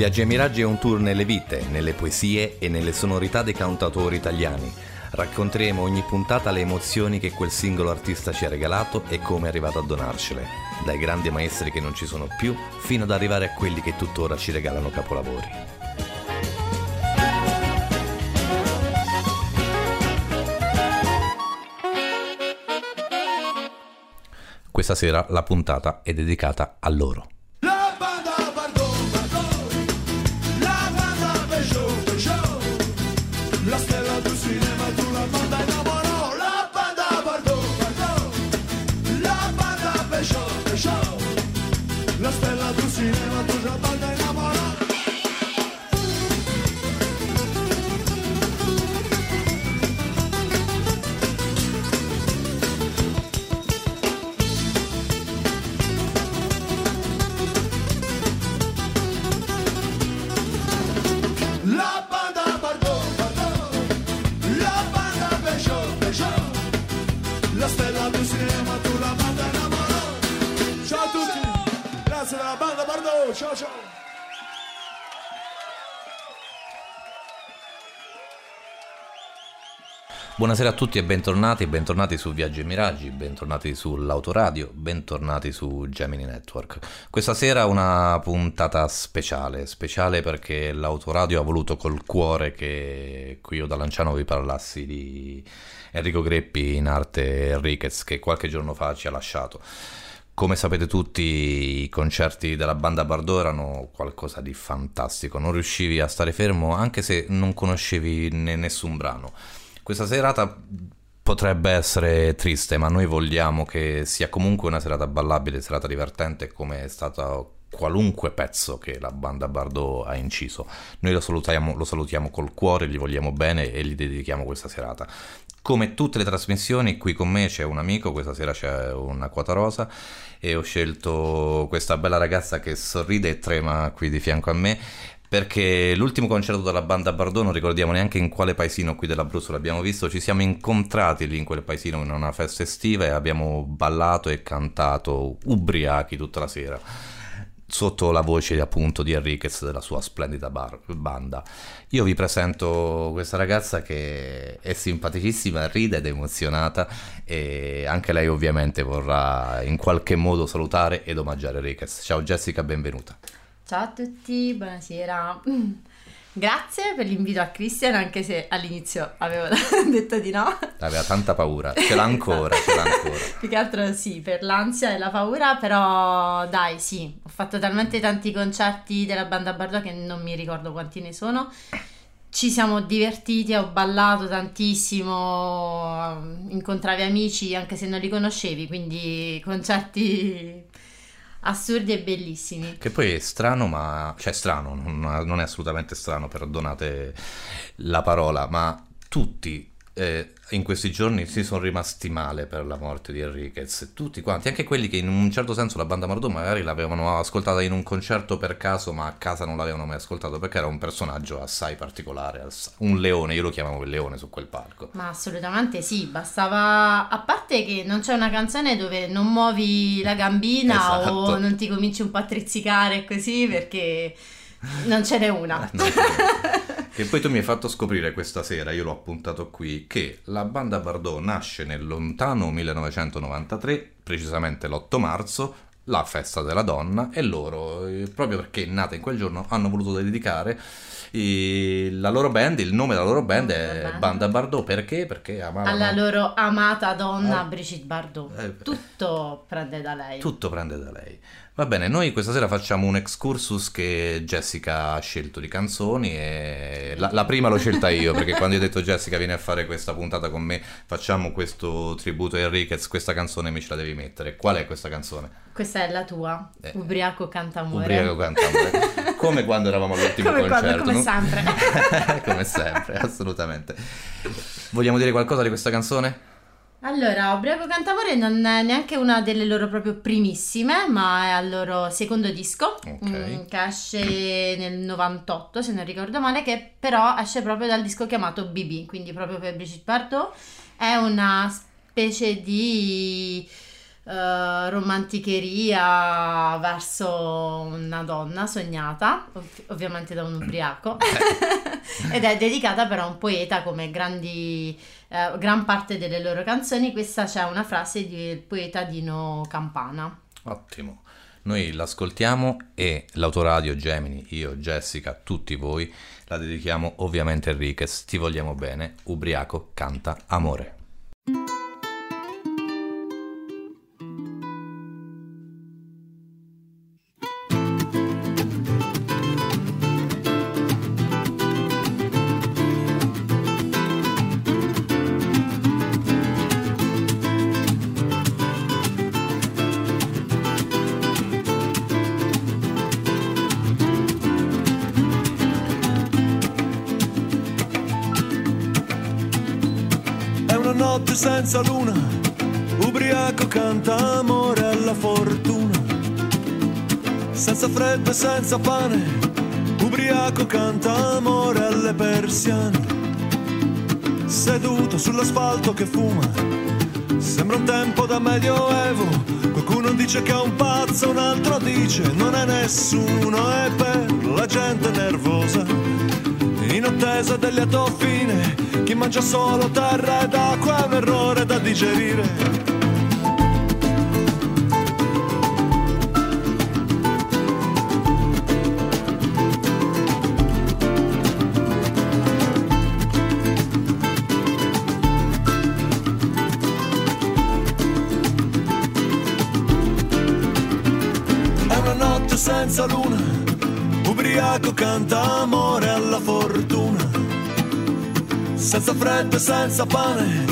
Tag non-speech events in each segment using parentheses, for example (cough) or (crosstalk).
Viaggi ai Miraggi è un tour nelle vite, nelle poesie e nelle sonorità dei cantautori italiani. Racconteremo ogni puntata le emozioni che quel singolo artista ci ha regalato e come è arrivato a donarcele, dai grandi maestri che non ci sono più fino ad arrivare a quelli che tuttora ci regalano capolavori. Questa sera la puntata è dedicata a loro. Buonasera a tutti e bentornati, bentornati su Viaggi e Miraggi, bentornati sull'autoradio, bentornati su Gemini Network. Questa sera una puntata speciale, speciale perché l'autoradio ha voluto col cuore che qui io da Lanciano vi parlassi di Enrico Greppi in arte Enriquez che qualche giorno fa ci ha lasciato. Come sapete tutti, i concerti della banda Bardot erano qualcosa di fantastico, non riuscivi a stare fermo anche se non conoscevi ne- nessun brano. Questa serata potrebbe essere triste, ma noi vogliamo che sia comunque una serata ballabile, serata divertente, come è stato qualunque pezzo che la banda Bardot ha inciso. Noi lo salutiamo, lo salutiamo col cuore, gli vogliamo bene e gli dedichiamo questa serata. Come tutte le trasmissioni, qui con me c'è un amico, questa sera c'è una quota rosa e ho scelto questa bella ragazza che sorride e trema qui di fianco a me perché l'ultimo concerto della banda Bardot non ricordiamo neanche in quale paesino qui dell'Abruzzo l'abbiamo visto, ci siamo incontrati lì in quel paesino in una festa estiva e abbiamo ballato e cantato ubriachi tutta la sera sotto la voce appunto di Enriquez della sua splendida bar- banda. Io vi presento questa ragazza che è simpaticissima, ride ed emozionata e anche lei ovviamente vorrà in qualche modo salutare ed omaggiare Enriquez. Ciao Jessica, benvenuta. Ciao a tutti, buonasera. (laughs) Grazie per l'invito a Christian, anche se all'inizio avevo (laughs) detto di no. Aveva tanta paura, ce l'ha ancora, ce l'ha ancora. (laughs) Più che altro sì, per l'ansia e la paura, però dai, sì, ho fatto talmente tanti concerti della banda Bardot che non mi ricordo quanti ne sono. Ci siamo divertiti, ho ballato tantissimo, incontravi amici anche se non li conoscevi, quindi concerti assurdi e bellissimi. Che poi è strano, ma... cioè strano, non, è assolutamente strano, perdonate la parola, ma tutti eh, in questi giorni si sono rimasti male per la morte di Enriquez, tutti quanti, anche quelli che in un certo senso la banda Bardot magari l'avevano ascoltata in un concerto per caso, ma a casa non l'avevano mai ascoltato perché era un personaggio assai particolare, ass- un leone, io lo chiamavo il leone su quel palco. Ma assolutamente sì, bastava, a parte che non c'è una canzone dove non muovi la gambina Esatto. o non ti cominci un po' a trizzicare così perché non ce n'è una. No, che poi tu mi hai fatto scoprire questa sera, io l'ho appuntato qui, che la banda Bardot nasce nel lontano 1993, precisamente l'8 marzo, la festa della donna, e loro, eh, proprio perché è nata in quel giorno, hanno voluto dedicare eh, la loro band, il nome della loro band è band. Banda Bardot, perché? Perché amavano... Alla loro amata donna Eh. Brigitte Bardot. Eh, Tutto prende da lei. Tutto prende da lei. Va bene, noi questa sera facciamo un excursus che Jessica ha scelto di canzoni e la, la prima l'ho scelta io perché quando io ho detto Jessica vieni a fare questa puntata con me, facciamo questo tributo a Enriquez, questa canzone mi ce la devi mettere. Qual è questa canzone? Questa è la tua, Eh. Ubriaco canta amore. Ubriaco canta amore. (laughs) Come quando eravamo all'ultimo Come quando- concerto. come no? sempre. (laughs) come sempre, assolutamente. Vogliamo dire qualcosa di questa canzone? Allora, Ubriaco Cantamore non è neanche una delle loro proprio primissime, ma è al loro secondo disco, Ok. mm, che esce nel 98, se non ricordo male, che però esce proprio dal disco chiamato BB, quindi proprio per Brigitte Bardot. È una specie di eh, romanticheria verso una donna sognata, ov- ovviamente da un ubriaco, (laughs) ed è dedicata però a un poeta come grandi, eh, gran parte delle loro canzoni. Questa c'è una frase del poeta Dino Campana. Ottimo. Noi l'ascoltiamo e l'autoradio Gemini, io, Jessica, tutti voi, la dedichiamo ovviamente a Enriquez. Ti vogliamo bene, ubriaco, canta amore. Senza luna, ubriaco canta amore alla fortuna. Senza freddo e senza pane, ubriaco canta amore alle persiane. Seduto sull'asfalto che fuma, sembra un tempo da medioevo. Qualcuno dice che è un pazzo, un altro dice non è nessuno, è per la gente nervosa attesa del lieto fine. Chi mangia solo terra ed acqua è un errore da digerire. Freddo senza pane,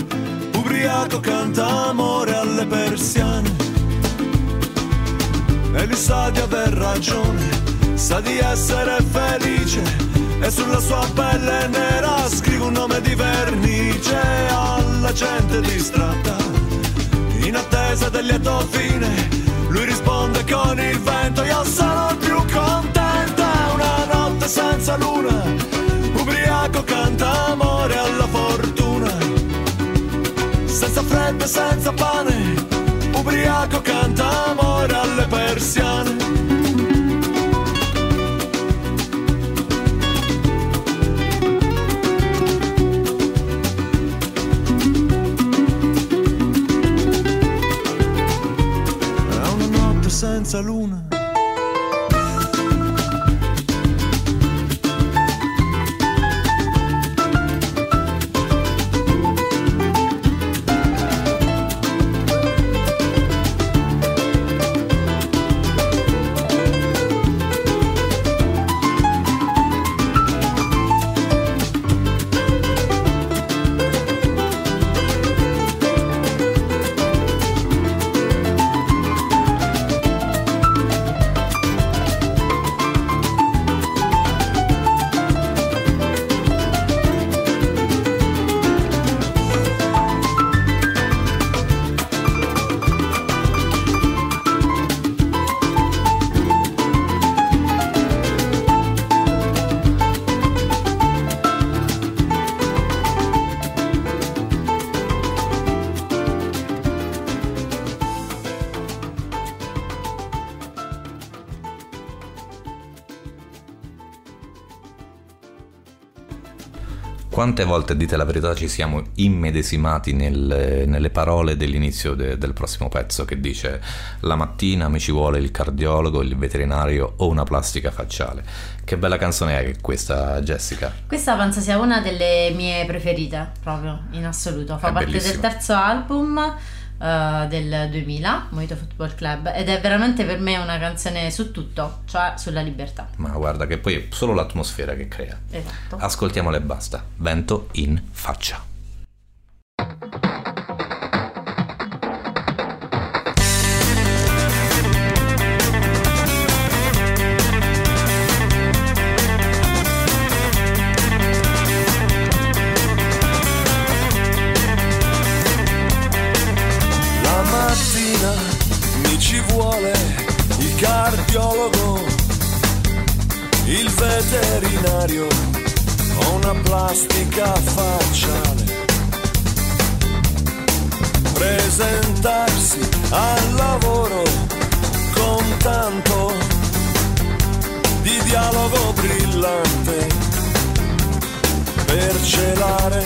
ubriaco canta amore alle persiane. E lui sa di aver ragione, sa di essere felice. E sulla sua pelle nera scrive un nome di vernice alla gente distratta in attesa del lieto fine. Lui risponde con il vento, io il più contento. È una notte senza luna, ubriaco canta amore alla fortuna. Senza freddo e senza pane, ubriaco canta Quante volte, dite la verità, ci siamo immedesimati nel- nelle parole dell'inizio de- del prossimo pezzo che dice la mattina mi ci vuole il cardiologo, il veterinario o una plastica facciale. Che bella canzone è questa, Jessica? Questa penso sia una delle mie preferite, proprio in assoluto. Fa È parte bellissima. del terzo album eh, del 2000, Mojito Football Club, ed è veramente per me una canzone su tutto, cioè sulla libertà. Guarda che poi è solo l'atmosfera che crea. Esatto. Ascoltiamola e basta. Vento in faccia. Veterinario o una plastica facciale. presentarsi al lavoro con tanto di dialogo brillante per celare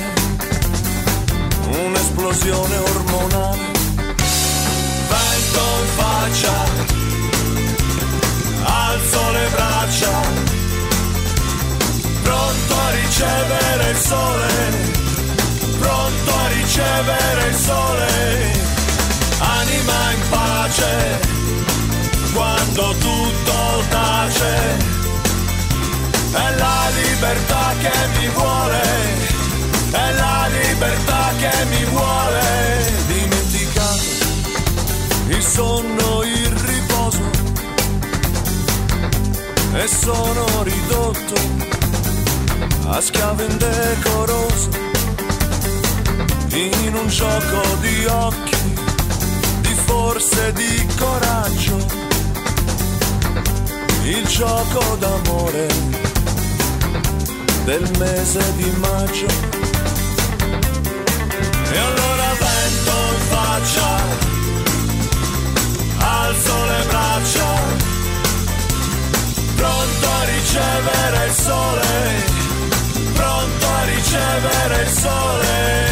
un'esplosione ormonale. Vento in faccia, alzo le braccia, pronto a ricevere il sole. Pronto a ricevere il sole, anima in pace, quando tutto tace, è la libertà che mi vuole, è la libertà che mi vuole, dimenticato il sonno, il riposo, e sono ridotto a schiavo indecoroso in un gioco di occhi, di forze, di coraggio, il gioco d'amore del mese di maggio. A ricevere il sole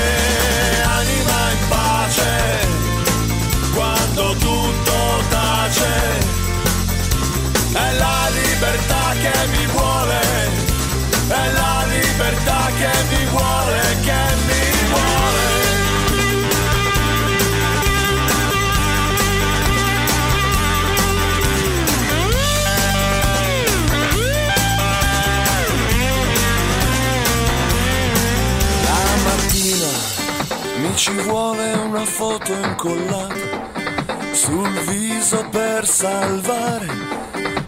una foto incollata sul viso per salvare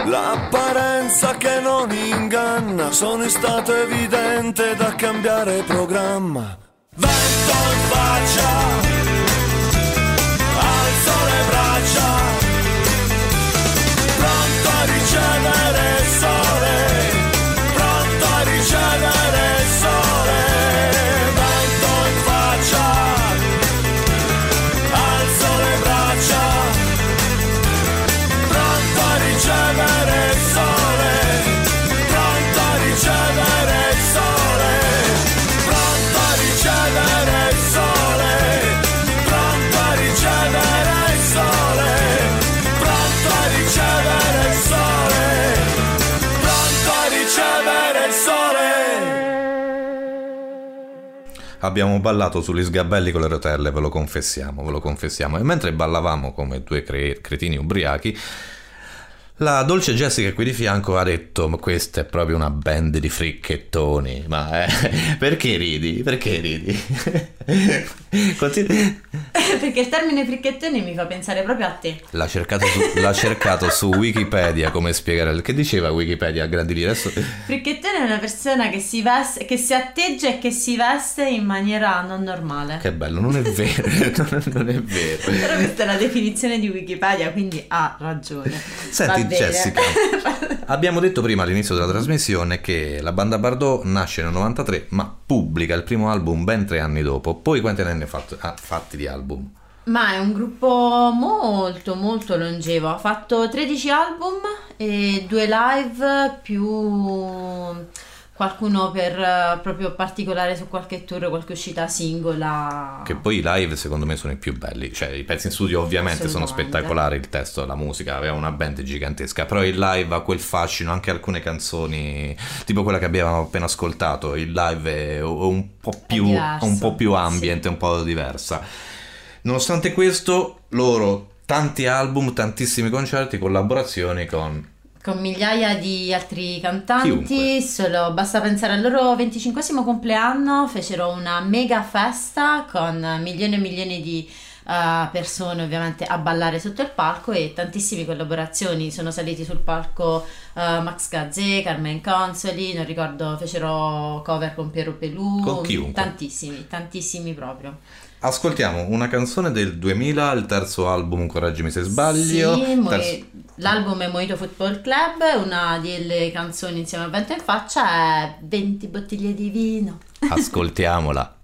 l'apparenza che non inganna. Sono stato evidente da cambiare programma. Vento in faccia, alzo le braccia, pronto a ricevere il sole, Abbiamo ballato sugli sgabelli con le rotelle, ve lo confessiamo, ve lo confessiamo. E mentre ballavamo come due cre- cretini ubriachi, la dolce Jessica qui di fianco ha detto: Ma questa è proprio una band di fricchettoni. Ma eh, (laughs) perché ridi? Perché ridi? (laughs) (laughs) Perché il termine fricchettoni mi fa pensare proprio a te. L'ha cercato, su, l'ha cercato su Wikipedia come spiegare. Che diceva Wikipedia a grandi linee? Adesso Fricchettone è una persona che si veste, che si atteggia e che si veste in maniera non normale. Che bello, non è vero, non, non è vero. Però questa è la definizione di Wikipedia, quindi ha ragione. Senti. Jessica, (laughs) abbiamo detto prima all'inizio della trasmissione che la banda Bardot nasce nel 93 ma pubblica il primo album ben tre anni dopo. Poi quanti anni ha fatto- ha fatti di album? Ma è un gruppo molto molto longevo, ha fatto 13 album e due live più qualcuno per eh, proprio particolare su qualche tour, qualche uscita singola. Che poi i live secondo me sono i più belli, cioè i pezzi in studio ovviamente sono Assolutamente. spettacolari, il testo, la musica, aveva una band gigantesca, però il live ha quel fascino, anche alcune canzoni, tipo quella che abbiamo appena ascoltato, il live è un po' più, diverso, un po' più sì. ambient, un po' diversa. Nonostante questo, loro tanti album, tantissimi concerti, collaborazioni con Con migliaia di altri cantanti, Chiunque. solo basta pensare al loro 25 compleanno, fecero una mega festa con milioni e milioni di eh, persone ovviamente a ballare sotto il palco e tantissime collaborazioni, sono saliti sul palco eh, Max Gazzè, Carmen Consoli, non ricordo, fecero cover con Piero Pelù, Con chiunque. tantissimi, tantissimi proprio. Ascoltiamo una canzone del 2000, il terzo album, correggimi se sbaglio. Sì, Mo- terzo- l'album è Mojito Football Club, una delle canzoni insieme a Vento in Faccia è 20 bottiglie di vino. Ascoltiamola.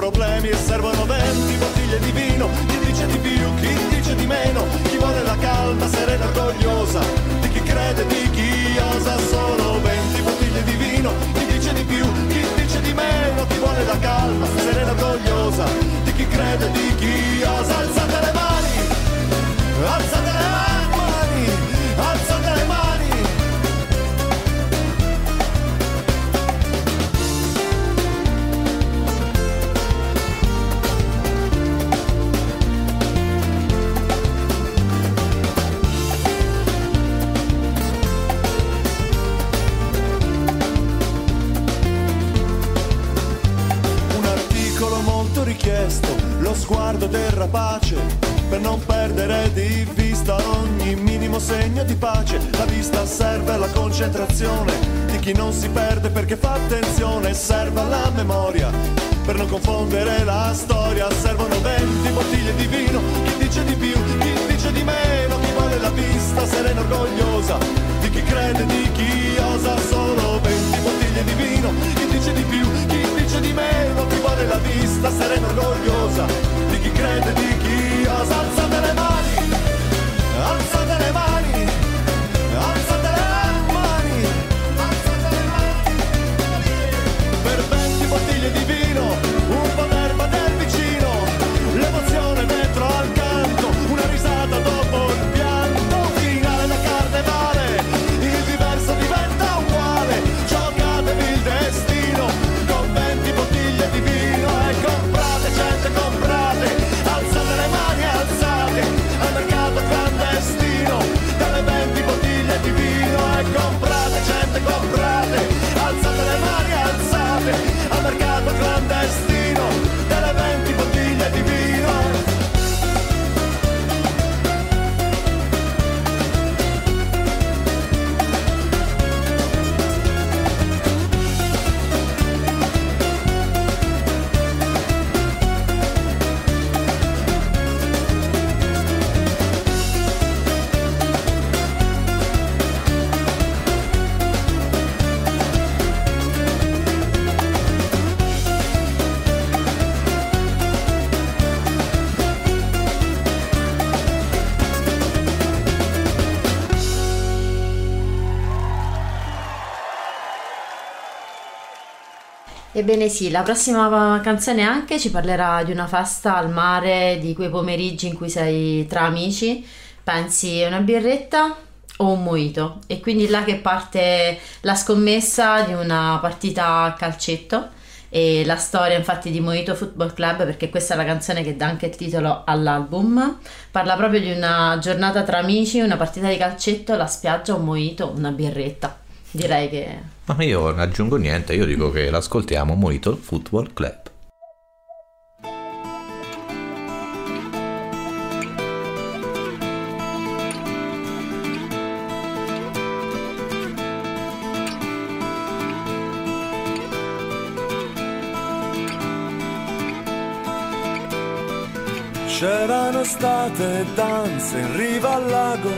Problemi e vista serena orgogliosa, di chi crede, di chi osa, solo 20 bottiglie di vino, chi dice di più, chi dice di meno, chi vuole la vista serena orgogliosa, Ebbene sì, la prossima canzone anche ci parlerà di una festa al mare, di quei pomeriggi in cui sei tra amici, pensi una birretta o un mojito e quindi là che parte la scommessa di una partita a calcetto. E la storia infatti di Mojito Football Club perché questa è la canzone che dà anche il titolo all'album. Parla proprio di una giornata tra amici, una partita di calcetto, la spiaggia, un mojito, una birretta. Direi che Ma io non aggiungo niente, io dico che l'ascoltiamo Mojito Football Club. C'erano state danze in riva al lago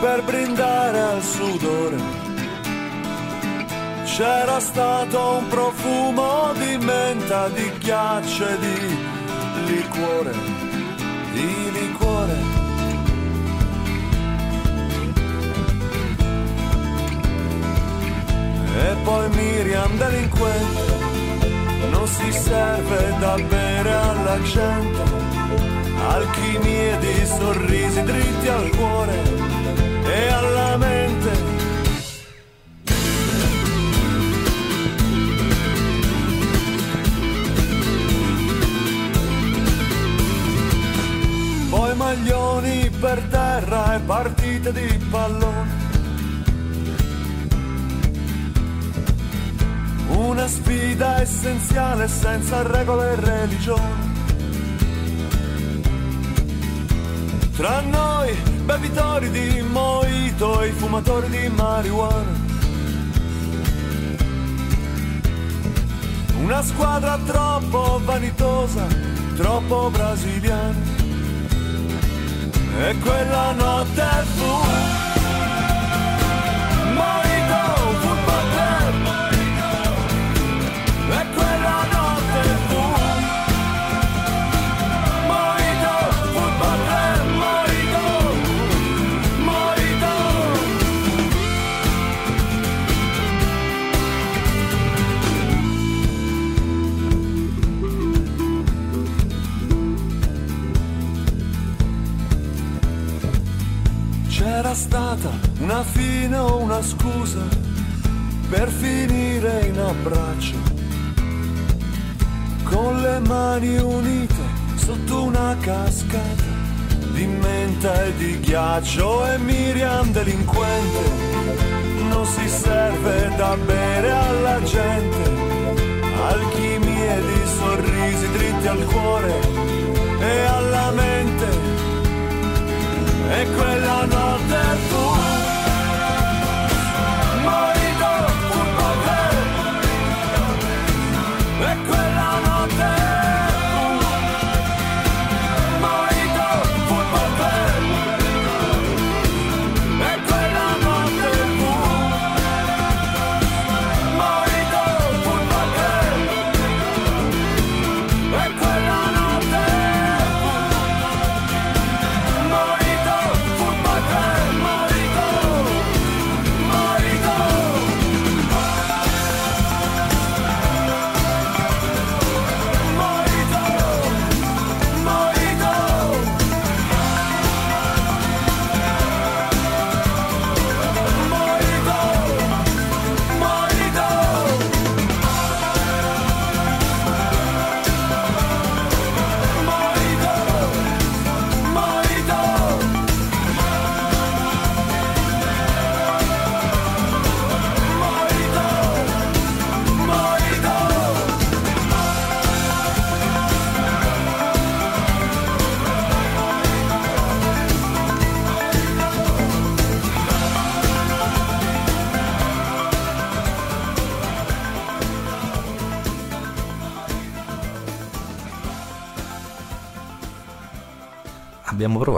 per brindare al sudore. C'era stato un profumo di menta, di ghiaccio e di liquore, di liquore. E poi Miriam delinquente non si serve da bere alla gente, alchimie di sorrisi dritti al cuore e alla mente. Partite di pallone. Una sfida essenziale senza regole e religione. Tra noi, bevitori di mojito e fumatori di marijuana. una squadra troppo vanitosa, troppo brasiliana. E quella notte fu una fine o una scusa per finire in abbraccio, con le mani unite sotto una cascata di menta e di ghiaccio e Miriam delinquente. Non si serve da bere alla gente, alchimie di sorrisi dritti al cuore e alla mente. E quella notte fu more.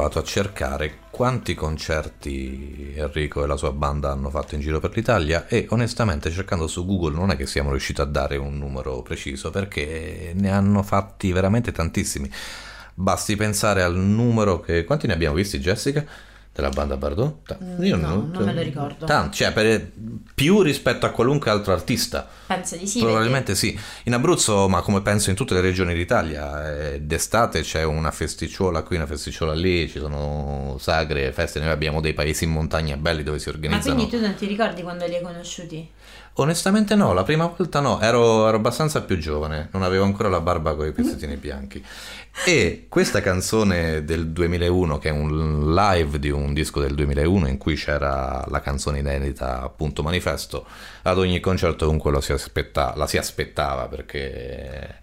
Provato a cercare quanti concerti Enrico e la sua banda hanno fatto in giro per l'Italia e onestamente cercando su Google non è che siamo riusciti a dare un numero preciso perché ne hanno fatti veramente tantissimi. Basti pensare al numero che... Quanti ne abbiamo visti Jessica? Della banda Bardot? Mm, no, non me lo ricordo. Tanti, cioè per- più rispetto a qualunque altro artista. Penso di sì. Probabilmente sì. In Abruzzo, ma come penso in tutte le regioni d'Italia, eh, d'estate c'è una festicciuola qui, una festicciuola lì, ci sono sagre, feste, noi abbiamo dei paesi in montagna belli dove si perché- Ma organizzano. quindi tu non ti ricordi quando li hai conosciuti? Onestamente no, la prima volta no, ero, ero abbastanza più giovane, non avevo ancora la barba con i pezzettini bianchi. E questa canzone del 2001, che è un live di un disco del 2001 in cui c'era la canzone inedita, appunto Manifesto, ad ogni concerto comunque lo si aspetta- la si aspettava perché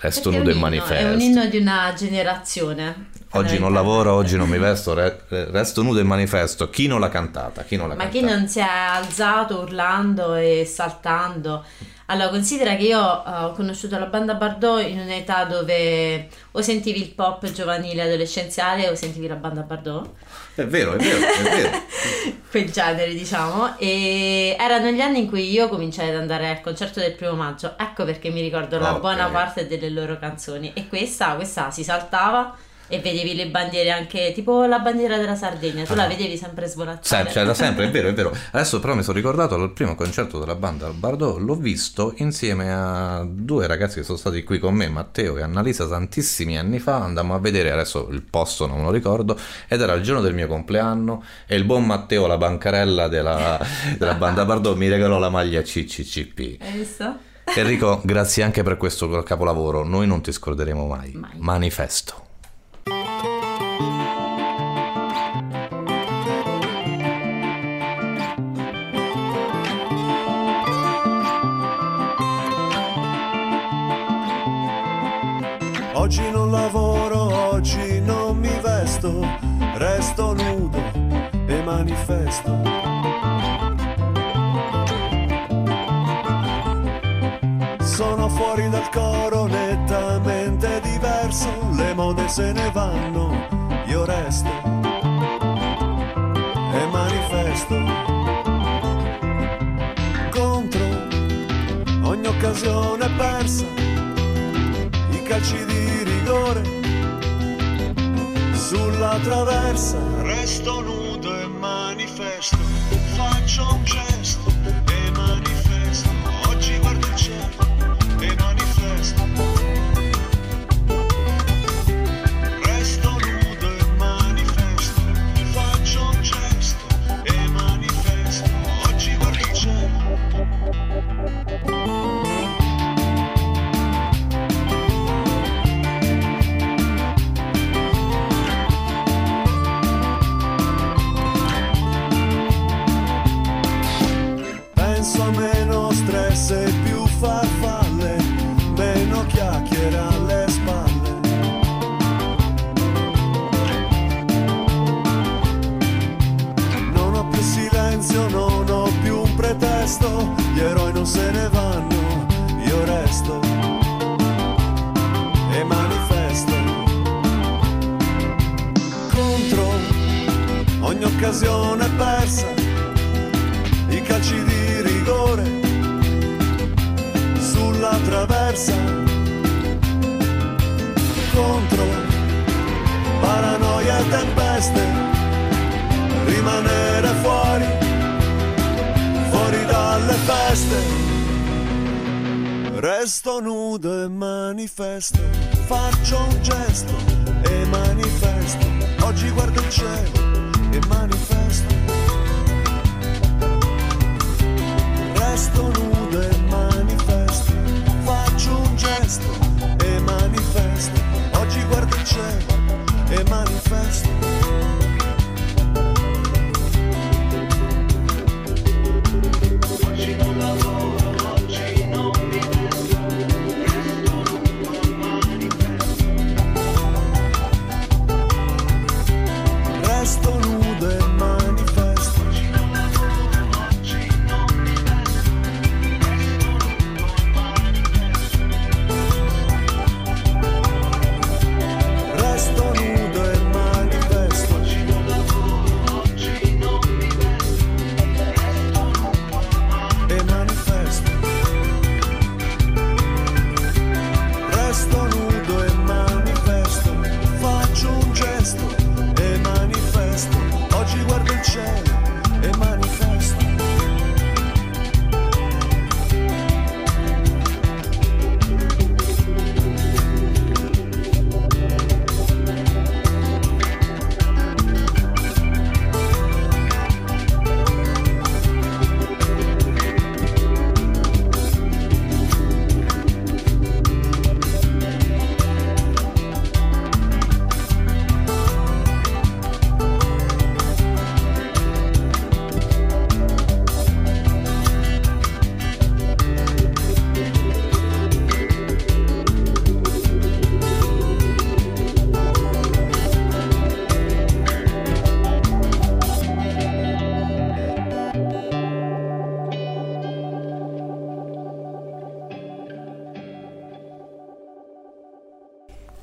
resto Perché nudo e manifesto. È un inno di una generazione. Oggi non lavoro, oggi non mi vesto, re- resto nudo e manifesto. Chi non l'ha cantata? Chi non l'ha Ma cantata? chi non si è alzato urlando e saltando? Allora, considera che io eh, ho conosciuto la banda Bardot in un'età dove o sentivi il pop giovanile adolescenziale o sentivi la banda Bardot, È vero, è vero, è vero. (laughs) quel genere diciamo, e erano gli anni in cui io cominciai ad andare al concerto del primo maggio, ecco perché mi ricordo la Ok. buona parte delle loro canzoni e questa, questa si saltava e vedevi le bandiere anche, tipo la bandiera della Sardegna, tu Ah. la vedevi sempre svolacciare. cioè, da sempre, è vero, è vero. (laughs) Adesso però mi sono ricordato il primo concerto della banda al Bardot, l'ho visto insieme a due ragazzi che sono stati qui con me, Matteo e Annalisa, tantissimi anni fa, andammo a vedere, adesso il posto non me lo ricordo, ed era il giorno del mio compleanno e il buon Matteo, la bancarella della, (laughs) della banda Bardot, mi regalò la maglia CCCP. Hai visto? Enrico, grazie anche per questo capolavoro, noi non ti scorderemo mai. Mai. Manifesto. Oggi non lavoro, oggi non mi vesto, resto nudo e manifesto. Sono fuori dal coro nettamente diverso, le mode se ne vanno, io resto e manifesto contro ogni occasione persa, calci di rigore sulla traversa. Resto nudo e manifesto, faccio un gesto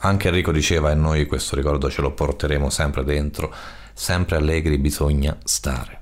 Anche Enrico diceva e noi questo ricordo ce lo porteremo sempre dentro, sempre allegri bisogna stare.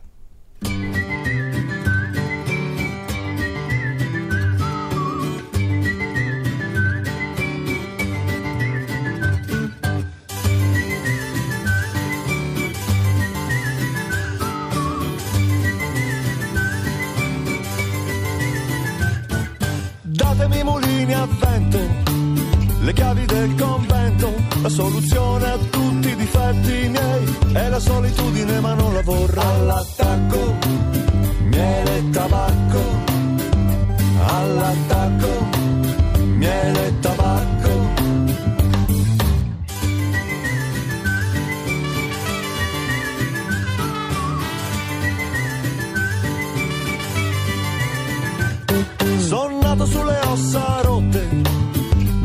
All'attacco, miele e tabacco. Sono nato sulle ossa rotte,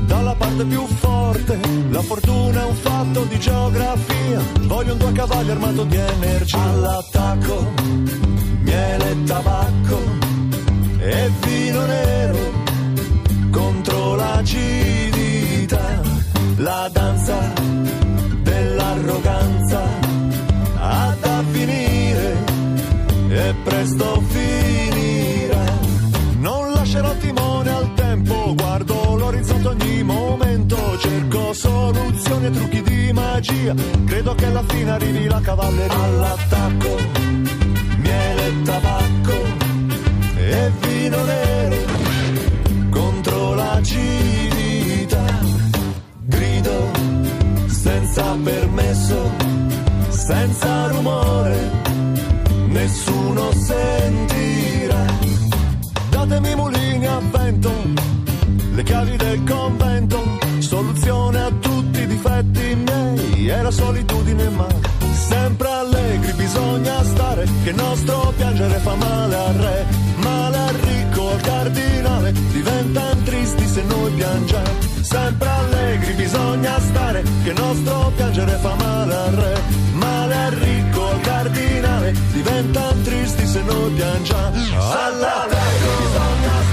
dalla parte più forte. La fortuna è un fatto di geografia. Voglio un due cavalli armato di energia. All'attacco, miele e tabacco e vino nero l'acidità, la danza dell'arroganza ha da finire e presto finirà. Non lascerò timone al tempo, guardo l'orizzonte ogni momento, cerco soluzioni e trucchi di magia, credo che alla fine arrivi la cavalleria. All'attacco, miele e tabacco e vino nero contro l'acidità, grido senza permesso, senza rumore, nessuno sentirà. Datemi mulini a vento, le chiavi del convento, soluzione a tutti i difetti miei e la solitudine ma sempre allegri bisogna stare, che il nostro piangere fa male al re, male al ricco, al cardinale, diventano tristi se noi piangiamo. Sempre allegri bisogna stare, che il nostro piangere fa male al re, male al ricco, al cardinale, diventano tristi se noi piangiamo. Alla allegri bisogna stare,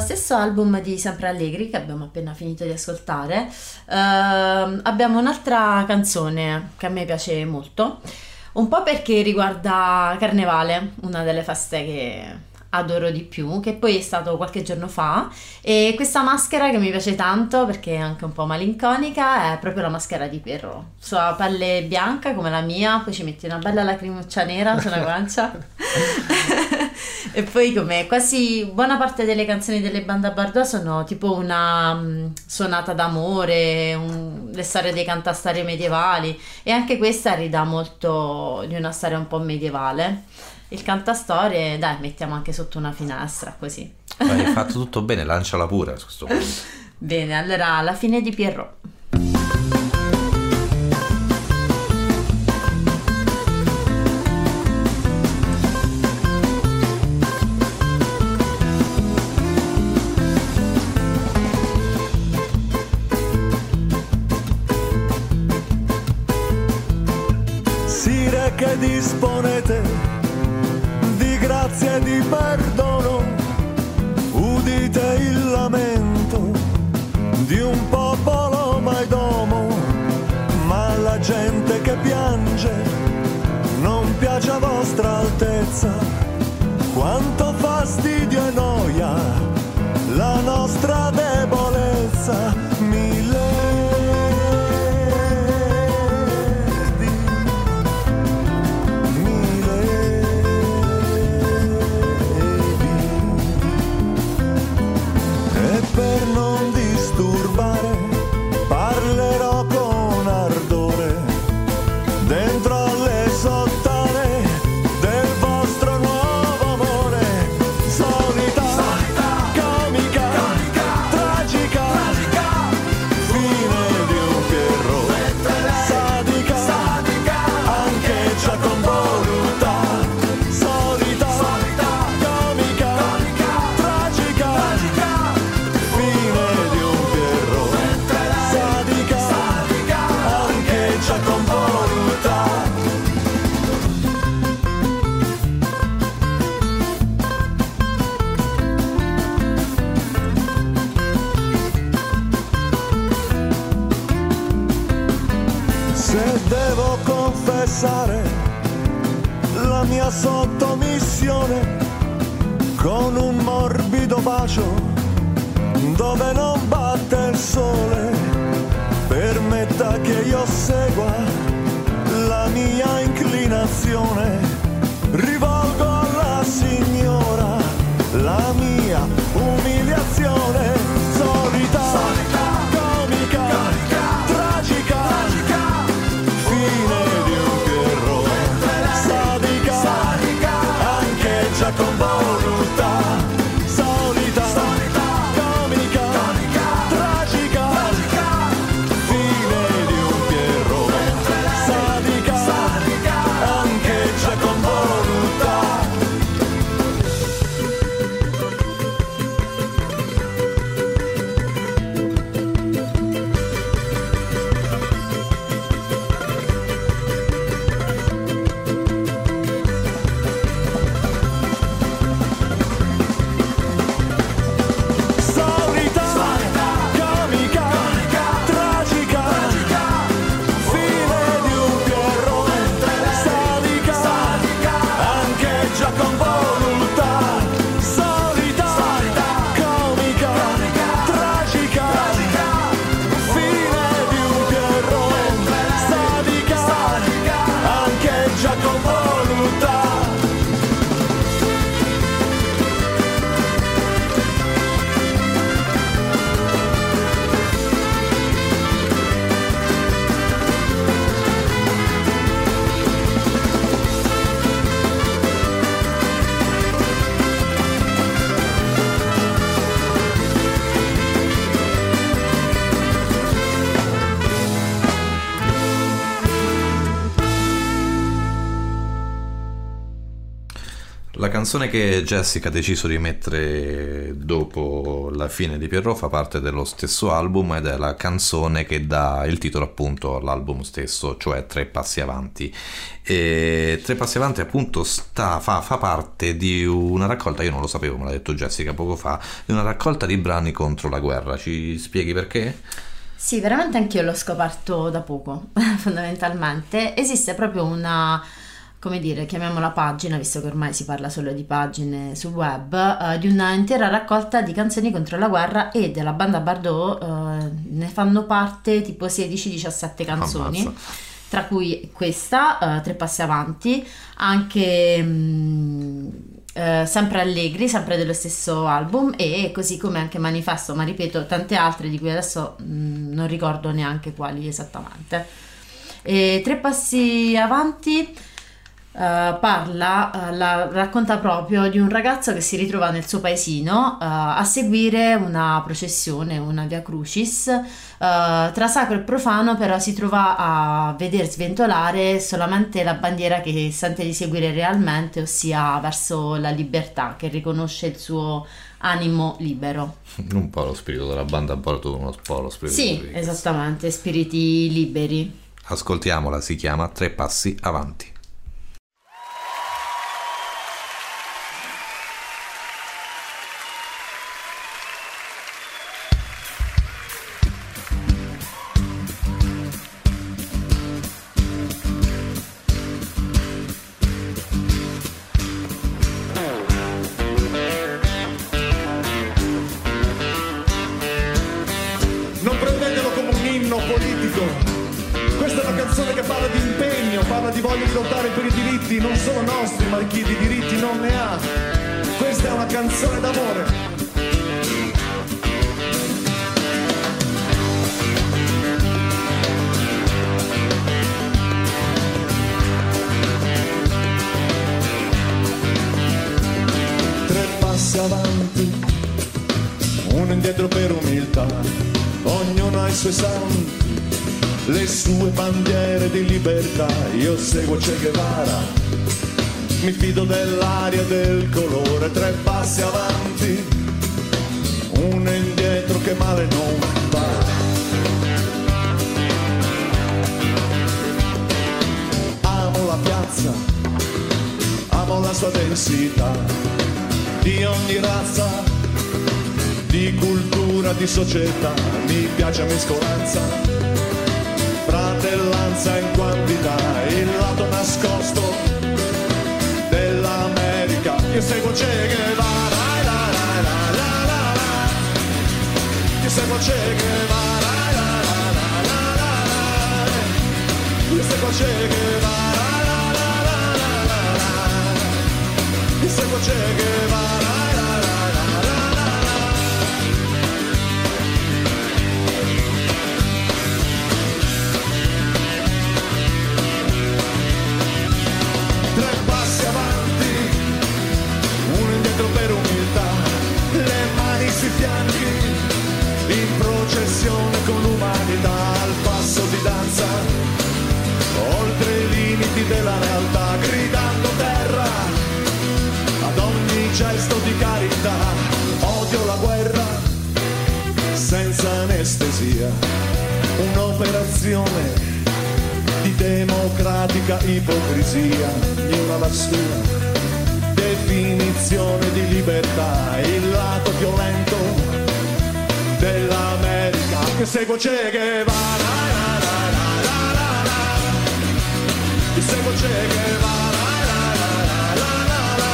stesso album di Sempre Allegri che abbiamo appena finito di ascoltare, ehm, abbiamo un'altra canzone che a me piace molto, un po' perché riguarda Carnevale, una delle feste che adoro di più, che poi è stato qualche giorno fa, e questa maschera che mi piace tanto perché è anche un po' malinconica è proprio la maschera di Perro. Sua pelle bianca come la mia, poi ci metti una bella lacrimuccia nera sulla guancia. (laughs) E poi come quasi buona parte delle canzoni delle bande a Bardot sono tipo una mm, sonata d'amore, un- le storie dei cantastorie medievali e anche questa ridà molto di una storia un po' medievale. Il cantastorie, dai, mettiamo anche sotto una finestra così. Hai fatto tutto bene, lanciala pure a questo punto. (laughs) Bene, allora la fine di Pierrot. Che disponete di grazia e di perdono, udite il lamento di un popolo mai domo, ma la gente che piange non piace a vostra altezza, quanto fastidio e noia la nostra debolezza, 줘 canzone che Jessica ha deciso di mettere dopo la fine di Pierrot fa parte dello stesso album ed è la canzone che dà il titolo appunto all'album stesso, cioè Tre Passi Avanti. E Tre Passi Avanti appunto sta, fa, fa parte di una raccolta, io non lo sapevo, me l'ha detto Jessica poco fa, di una raccolta di brani contro la guerra. Ci spieghi perché? Sì, veramente anch'io l'ho scoperto da poco, (laughs) fondamentalmente. Esiste proprio una, come dire, chiamiamola pagina, visto che ormai si parla solo di pagine sul web, eh, di una intera raccolta di canzoni contro la guerra e della banda Bardot eh, ne fanno parte tipo 16-17 canzoni. Ammazza. Tra cui questa, eh, Tre Passi Avanti, anche mm, eh, sempre Allegri, sempre dello stesso album, e così come anche Manifesto, ma ripeto, tante altre di cui adesso mm, non ricordo neanche quali esattamente. E Tre Passi Avanti eh, parla, eh, la- racconta proprio di un ragazzo che si ritrova nel suo paesino eh, a seguire una processione, una via crucis. tra sacro e profano, però si trova a veder sventolare solamente la bandiera che sente di seguire realmente, ossia verso la libertà, che riconosce il suo animo libero. (laughs) Un po' lo spirito della banda Bordo, uno po' lo spirito Sì, esattamente, spiriti liberi. Ascoltiamola, si chiama Tre Passi Avanti. Canzone d'amore. tre passi avanti, uno indietro per umiltà, ognuno ha i suoi santi, le sue bandiere di libertà, io seguo Che Guevara, mi fido dell'aria del colore, tre passi avanti, uno indietro che male non va. Amo la piazza, amo la sua densità di ogni razza, di cultura, di società, mi piace mescolanza, fratellanza in quantità, il lato nascosto io seguo Che Guevara la la la la la la Io seguo Che Guevara la la la la la la Io seguo Che Guevara la la la la la la Io seguo Che Guevara passione con l'umanità al passo di danza, oltre i limiti della realtà, gridando terra ad ogni gesto di carità, odio la guerra senza anestesia, un'operazione di democratica ipocrisia, di una lassura definizione di libertà, il lato violento dell'America che segue Che Guevara. la. Che segue Che Guevara. la, la, la, la, la, la.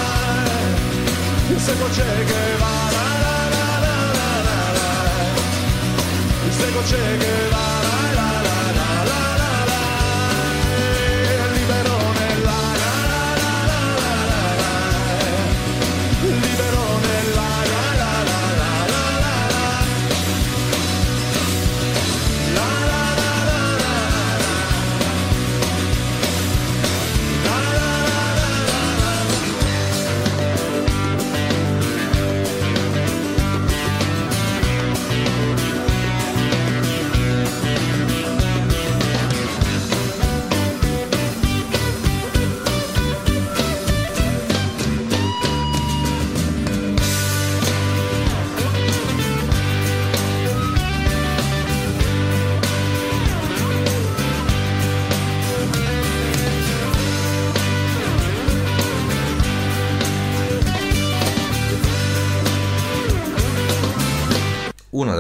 Che segue Che Guevara. la, la, la, la, la, la. Che segue Che Guevara.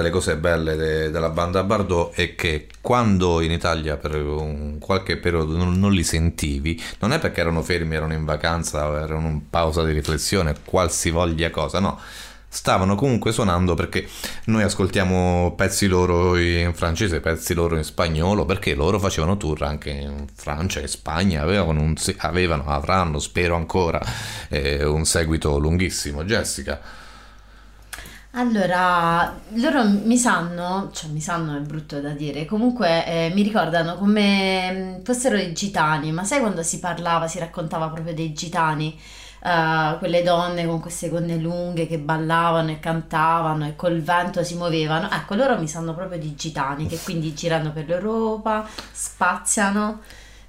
Delle cose belle de- della banda Bardot è che quando in Italia per un qualche periodo non, non li sentivi, non è perché erano fermi, erano in vacanza erano in pausa di riflessione, qualsivoglia cosa, no. Stavano comunque suonando perché noi ascoltiamo pezzi loro in francese, pezzi loro in spagnolo, perché loro facevano tour anche in Francia e Spagna, avevano, un avevano avranno, spero ancora, eh, un seguito lunghissimo. Jessica. Allora, loro mi sanno, cioè mi sanno è brutto da dire, comunque eh, mi ricordano come mm, fossero i gitani, ma sai quando si parlava, si raccontava proprio dei gitani, Eh, quelle donne con queste gonne lunghe che ballavano e cantavano e col vento si muovevano, ecco, loro mi sanno proprio di gitani che quindi girano per l'Europa, spaziano.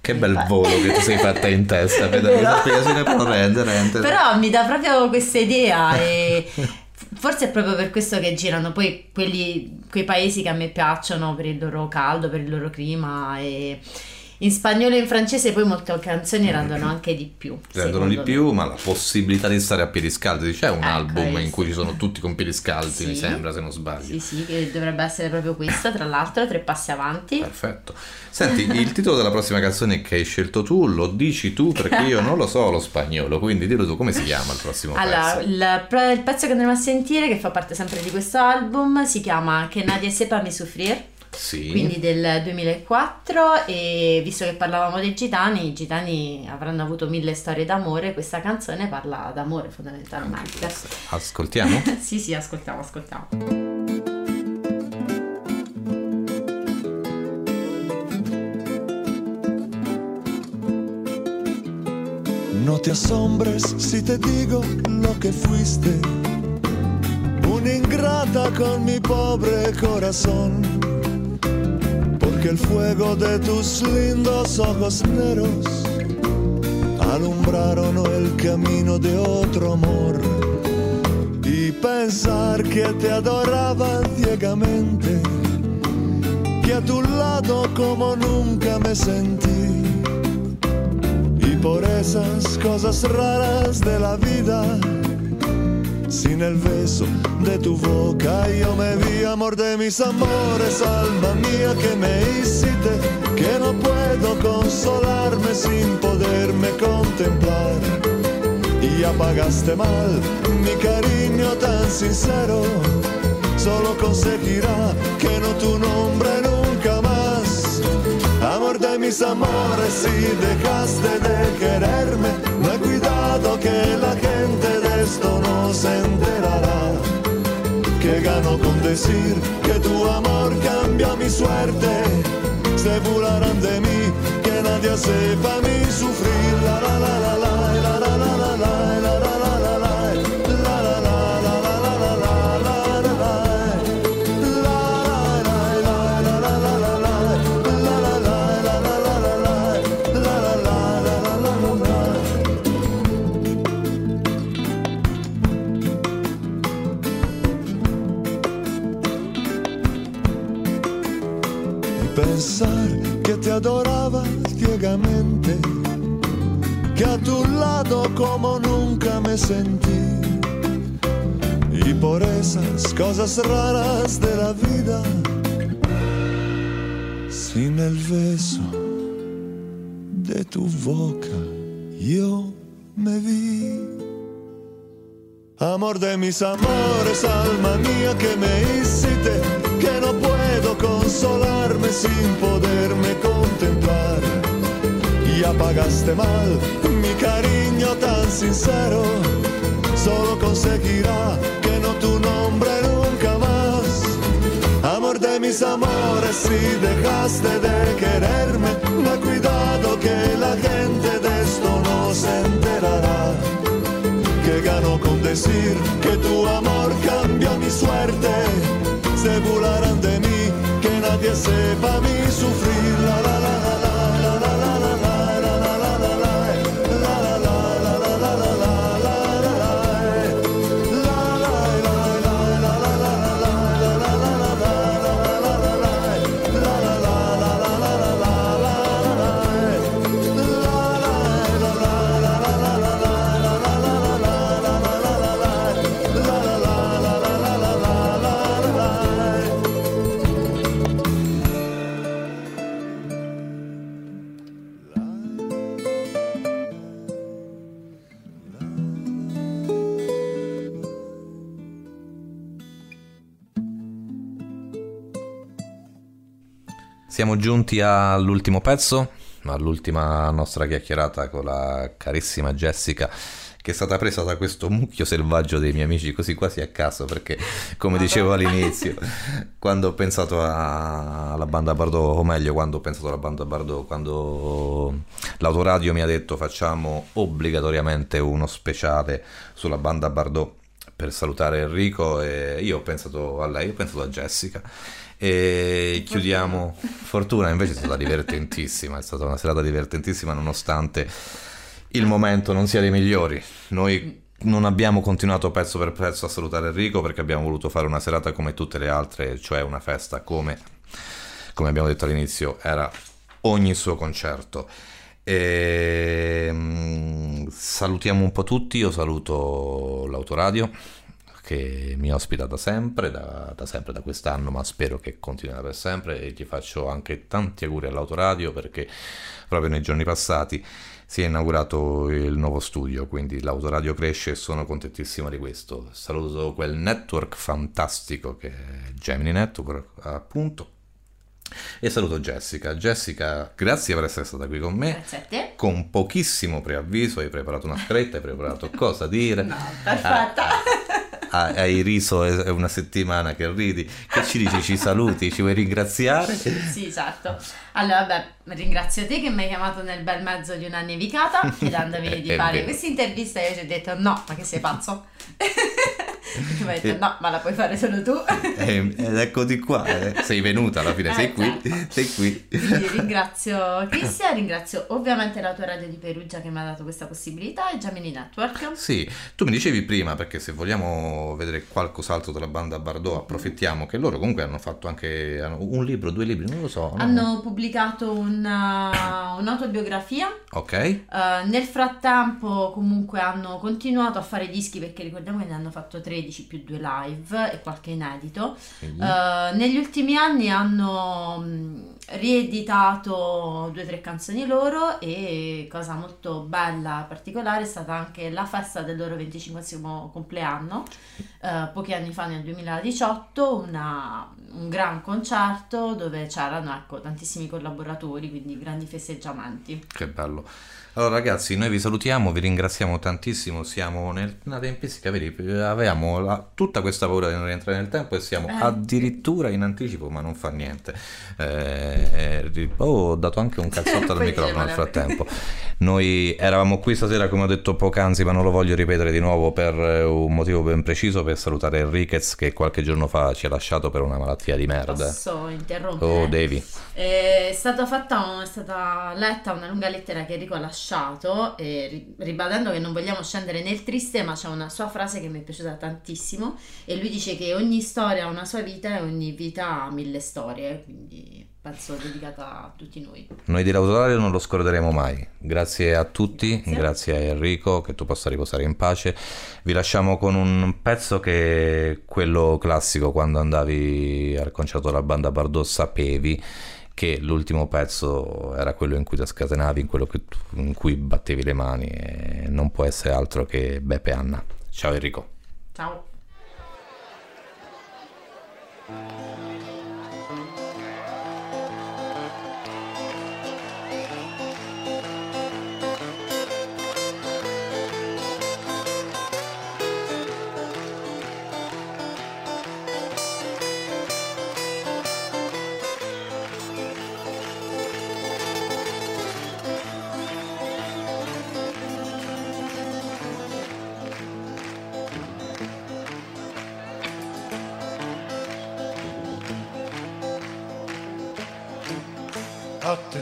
Che bel volo che ti sei fatta in testa, vedo (laughs) Vero? questa spiegazione però rende, rende. Però mi dà proprio questa idea e (laughs) forse è proprio per questo che girano. Poi quelli, quei paesi che a me piacciono per il loro caldo, per il loro clima e in spagnolo e in francese poi molte canzoni rendono anche di più. rendono di me. più, ma la possibilità di stare a piedi scaldi. C'è un Ecco, album in cui ci sono tutti con piedi scalzi, mi Sì. sembra, se non sbaglio. Sì, sì, che dovrebbe essere proprio questa, tra l'altro, tre passi avanti. Perfetto. Senti, il titolo della prossima canzone che hai scelto tu lo dici tu perché io non lo so lo spagnolo, quindi dillo tu come si chiama il prossimo Allora, pezzo. il, pro- il pezzo che andremo a sentire, che fa parte sempre di questo album, si chiama Que nadie sepa mi sufrir, Sì. quindi del 2004 e visto che parlavamo dei gitani, i gitani avranno avuto mille storie d'amore, questa canzone parla d'amore fondamentalmente. Ascoltiamo? (laughs) sì, sì, ascoltiamo, ascoltiamo. No te asombres si te digo lo que fuiste. Una ingrata con mi pobre corazón. Porque el fuego de tus lindos ojos negros alumbraron el camino de otro amor. Y pensar que te adoraba ciegamente. Que a tu lado como nunca me sentí. Y por esas cosas raras de la vida, sin el beso de tu boca, yo me vi amor de mis amores, alma mía que me hiciste, que no puedo consolarme sin poderme contemplar. Y apagaste mal mi cariño tan sincero, solo conseguirá que no tu nombre nunca más. Amor de mis amores, si dejaste de quererme, no he cuidado que la gente esto no se enterará. Que gano con decir que tu amor cambia mi suerte. Se burlarán de mí, que nadie sepa mi sufrir. Pensar que te adoraba ciegamente, que a tu lado como nunca me sentí. Y por esas cosas raras de la vida, sin el beso de tu boca, yo me vi. Amor de mis amores, alma mía que me hiciste, que no puedo sin poderme contemplar. Y apagaste mal mi cariño tan sincero, solo conseguirá que no tu nombre nunca más. Amor de mis amores, si dejaste de quererme, me cuidado que la gente de esto no se enterará que gano con decir sepa mi sufrir. Siamo giunti all'ultimo pezzo, all'ultima nostra chiacchierata con la carissima Jessica che è stata presa da questo mucchio selvaggio dei miei amici così quasi a caso perché come dicevo all'inizio (laughs) quando ho pensato a- alla banda Bardot o meglio quando ho pensato alla banda Bardot quando l'autoradio mi ha detto facciamo obbligatoriamente uno speciale sulla banda Bardot per salutare Enrico e io ho pensato a lei, ho pensato a Jessica e chiudiamo Fortuna invece è stata divertentissima, è stata una serata divertentissima nonostante il momento non sia dei migliori. Noi non abbiamo continuato pezzo per pezzo a salutare Enrico perché abbiamo voluto fare una serata come tutte le altre, cioè una festa come, come abbiamo detto all'inizio, era ogni suo concerto. E, mm, salutiamo un po' tutti, io saluto l'autoradio che mi ospita da sempre, da, da sempre, da quest'anno, ma spero che continuerà per sempre e gli faccio anche tanti auguri all'autoradio perché proprio nei giorni passati si è inaugurato il nuovo studio, quindi l'autoradio cresce e sono contentissimo di questo. Saluto quel network fantastico che è Gemini Network, appunto. E saluto Jessica. Jessica, grazie per essere stata qui con me. Grazie a te. Con pochissimo preavviso hai preparato una scritta, hai preparato cosa dire. No, perfetta. Ah, hai riso è una settimana che ridi. Che ci dici? Ci saluti? Ci vuoi ringraziare? Sì, certo. Allora, vabbè, ringrazio te che mi hai chiamato nel bel mezzo di una nevicata, (laughs) chiedendomi di fare questa intervista e io ti ho detto no, ma che sei pazzo? (laughs) (laughs) E detto no, ma la puoi fare solo tu. Eh, Ed eccoti qua, eh. sei venuta alla fine, sei Eh, qui, sei qui. (laughs) Quindi ringrazio Cristian, ringrazio ovviamente la tua radio di Perugia che mi ha dato questa possibilità e Gemini Network. Sì, tu mi dicevi prima, perché se vogliamo vedere qualcos'altro della banda Bardot, approfittiamo che loro comunque hanno fatto anche un libro, due libri, non lo so. no? Hanno pubblicato una- un'autobiografia Ok, Eh, nel frattempo comunque hanno continuato a fare dischi perché ricordiamo che ne hanno fatto 13 più due live e qualche inedito. Eh, negli ultimi anni hanno mh, rieditato due o tre canzoni loro e cosa molto bella, particolare, è stata anche la festa del loro 25 compleanno, eh, pochi anni fa nel 2018, una- un gran concerto dove c'erano ecco, tantissimi collaboratori, quindi grandi festeggiamenti. che bello. Allora ragazzi, noi vi salutiamo, vi ringraziamo tantissimo, siamo nel, nella tempistica, vedi, avevamo la- tutta questa paura di non rientrare nel tempo e siamo Eh. addirittura in anticipo, ma non fa niente. Eh, eh, oh, ho dato anche un cazzotto al (laughs) microfono nel frattempo. Noi eravamo qui stasera, come ho detto poc'anzi, ma non lo voglio ripetere di nuovo per eh, un motivo ben preciso, per salutare Enriquez che qualche giorno fa ci ha lasciato per una malattia di merda. Posso interrompere? Oh, devi. È stata fatta, è stata letta una lunga lettera che Enrico ha lasciato e ri- ribadendo che non vogliamo scendere nel triste, ma c'è una sua frase che mi è piaciuta tantissimo e lui dice che ogni storia ha una sua vita e ogni vita ha mille storie, quindi pezzo dedicato a tutti noi. Noi di L'Autoradio non lo scorderemo mai. Grazie a tutti, grazie. a Enrico, che tu possa riposare in pace. Vi lasciamo con un pezzo che è quello classico quando andavi al concerto della banda Bardot sapevi che l'ultimo pezzo era quello in cui ti scatenavi, in quello tu- in cui battevi le mani e non può essere altro che Beppe Anna. Ciao Enrico. Ciao.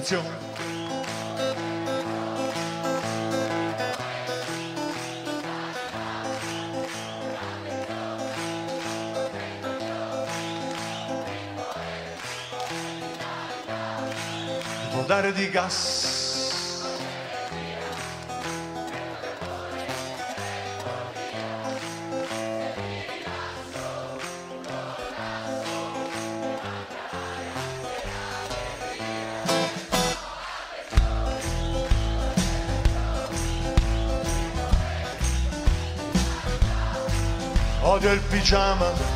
Attenzione. Può dare di gas. Il pigiama.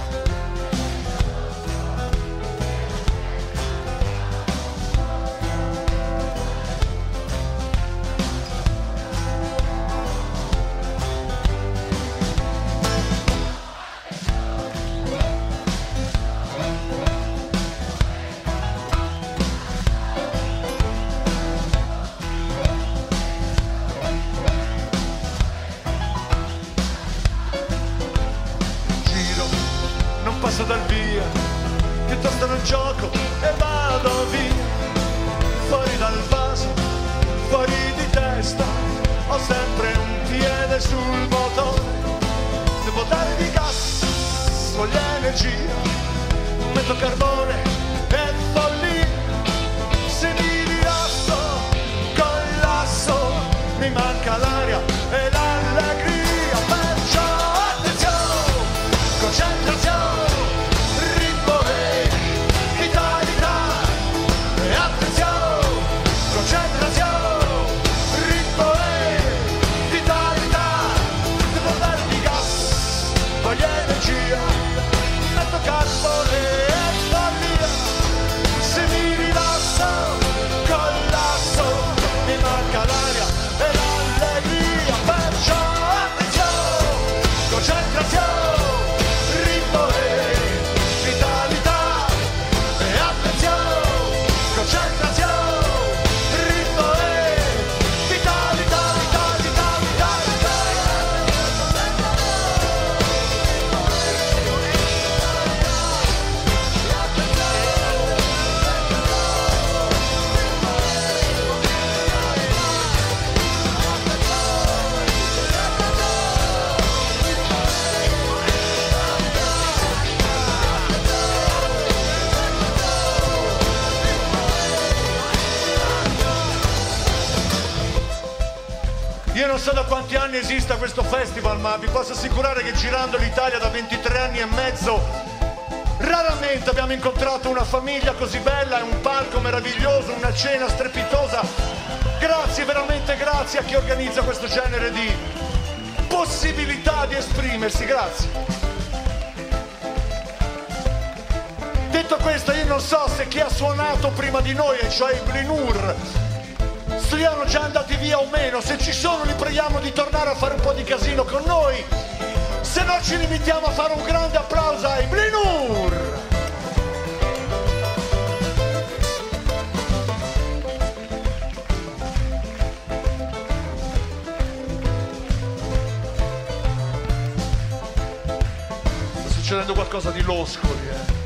Vi posso assicurare che girando l'Italia da 23 anni e mezzo, raramente abbiamo incontrato una famiglia così bella un palco meraviglioso, una cena strepitosa. Grazie, veramente grazie a chi organizza questo genere di possibilità di esprimersi, grazie. Detto questo, io non so se chi ha suonato prima di noi, cioè i Blinur, siano già andati via o meno, se ci sono li preghiamo di tornare a fare un po' di casino con noi, se no ci limitiamo a fare un grande applauso ai Blinur! Sta succedendo qualcosa di loscoli, eh.